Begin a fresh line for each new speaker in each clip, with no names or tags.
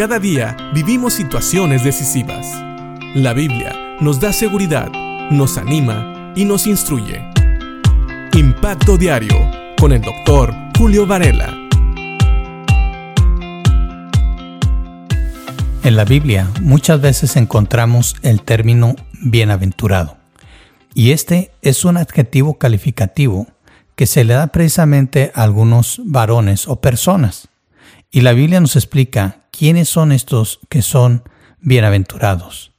Cada día vivimos situaciones decisivas. La Biblia nos da seguridad, nos anima y nos instruye. Impacto Diario con el doctor Julio Varela.
En la Biblia muchas veces encontramos el término bienaventurado. Y este es un adjetivo calificativo que se le da precisamente a algunos varones o personas. Y la Biblia nos explica quiénes son estos que son bienaventurados.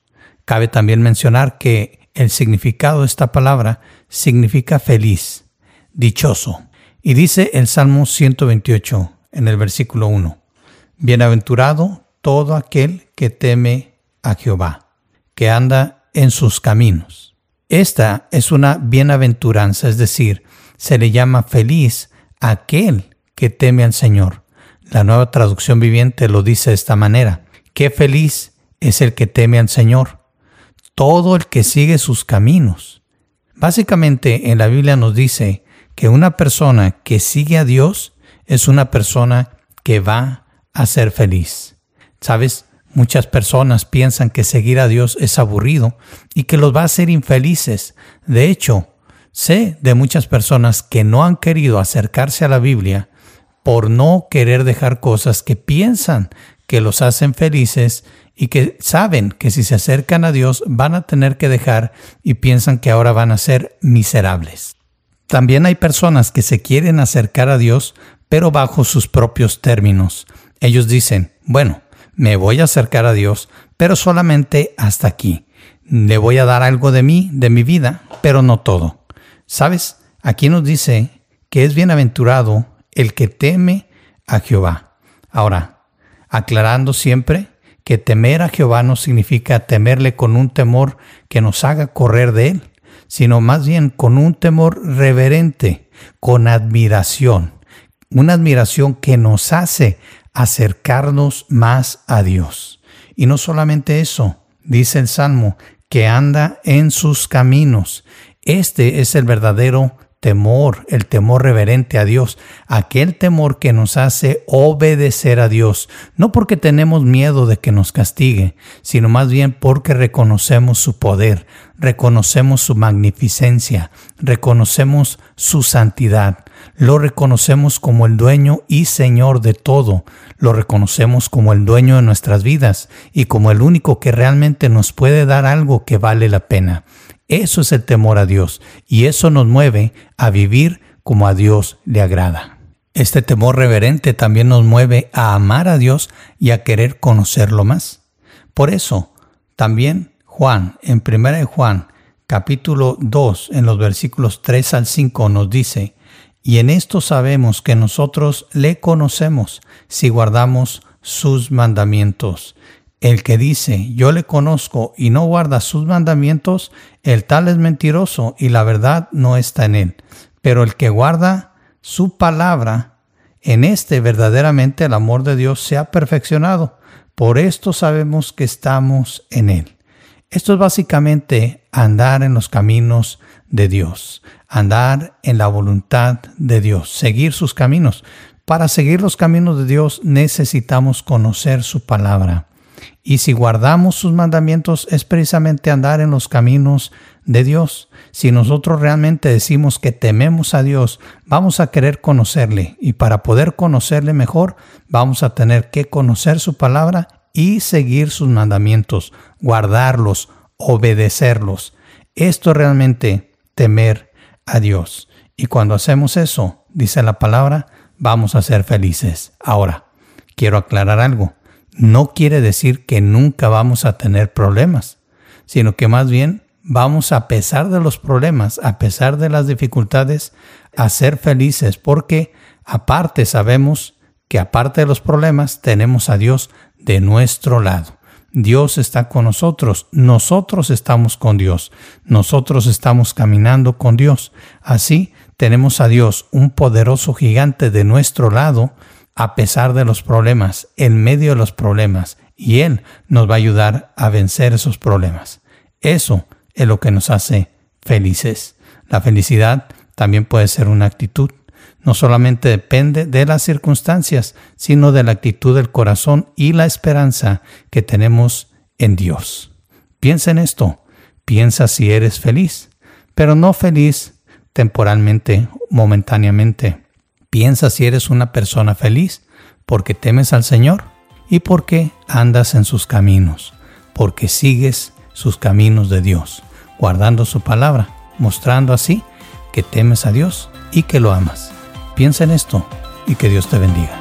Cabe también mencionar que el significado de esta palabra significa feliz, dichoso. Y dice el Salmo 128 en el versículo 1, Bienaventurado todo aquel que teme a Jehová, que anda en sus caminos. Esta es una bienaventuranza, es decir, se le llama feliz aquel que teme al Señor. La nueva traducción viviente lo dice de esta manera. Qué feliz es el que teme al Señor, todo el que sigue sus caminos. Básicamente en la Biblia nos dice que una persona que sigue a Dios es una persona que va a ser feliz. ¿Sabes? Muchas personas piensan que seguir a Dios es aburrido y que los va a hacer infelices. De hecho, sé de muchas personas que no han querido acercarse a la Biblia por no querer dejar cosas que piensan que los hacen felices y que saben que si se acercan a Dios van a tener que dejar y piensan que ahora van a ser miserables. También hay personas que se quieren acercar a Dios pero bajo sus propios términos. Ellos dicen, bueno, me voy a acercar a Dios, pero solamente hasta aquí. Le voy a dar algo de mí, de mi vida, pero no todo. ¿Sabes? Aquí nos dice que es bienaventurado el que teme a Jehová. Ahora, aclarando siempre que temer a Jehová no significa temerle con un temor que nos haga correr de él, sino más bien con un temor reverente, con admiración, una admiración que nos hace acercarnos más a Dios. Y no solamente eso, dice el Salmo, que anda en sus caminos. Este es el verdadero temor, el temor reverente a Dios, aquel temor que nos hace obedecer a Dios, no porque tenemos miedo de que nos castigue, sino más bien porque reconocemos su poder, reconocemos su magnificencia, reconocemos su santidad, lo reconocemos como el dueño y señor de todo, lo reconocemos como el dueño de nuestras vidas y como el único que realmente nos puede dar algo que vale la pena. Eso es el temor a Dios y eso nos mueve a vivir como a Dios le agrada. Este temor reverente también nos mueve a amar a Dios y a querer conocerlo más. Por eso, también Juan, en 1 Juan, capítulo 2, en los versículos 3 al 5, nos dice, y en esto sabemos que nosotros le conocemos si guardamos sus mandamientos. El que dice, yo le conozco y no guarda sus mandamientos, el tal es mentiroso y la verdad no está en él. Pero el que guarda su palabra, en este verdaderamente el amor de Dios se ha perfeccionado. Por esto sabemos que estamos en él. Esto es básicamente andar en los caminos de Dios, andar en la voluntad de Dios, seguir sus caminos. Para seguir los caminos de Dios necesitamos conocer su palabra. Y si guardamos sus mandamientos es precisamente andar en los caminos de Dios. Si nosotros realmente decimos que tememos a Dios, vamos a querer conocerle y para poder conocerle mejor, vamos a tener que conocer su palabra y seguir sus mandamientos, guardarlos, obedecerlos. Esto es realmente temer a Dios. Y cuando hacemos eso, dice la palabra, vamos a ser felices. Ahora, quiero aclarar algo no quiere decir que nunca vamos a tener problemas, sino que más bien vamos a pesar de los problemas, a pesar de las dificultades, a ser felices, porque aparte sabemos que aparte de los problemas tenemos a Dios de nuestro lado. Dios está con nosotros, nosotros estamos con Dios, nosotros estamos caminando con Dios. Así tenemos a Dios, un poderoso gigante de nuestro lado, a pesar de los problemas, en medio de los problemas, y Él nos va a ayudar a vencer esos problemas. Eso es lo que nos hace felices. La felicidad también puede ser una actitud. no solamente depende de las circunstancias, sino de la actitud del corazón y la esperanza que tenemos en Dios. Piensa en esto, piensa si eres feliz, pero no feliz temporalmente, momentáneamente. Piensa si eres una persona feliz porque temes al Señor y porque andas en sus caminos, porque sigues sus caminos de Dios, guardando su palabra, mostrando así que temes a Dios y que lo amas. Piensa en esto y que Dios te bendiga.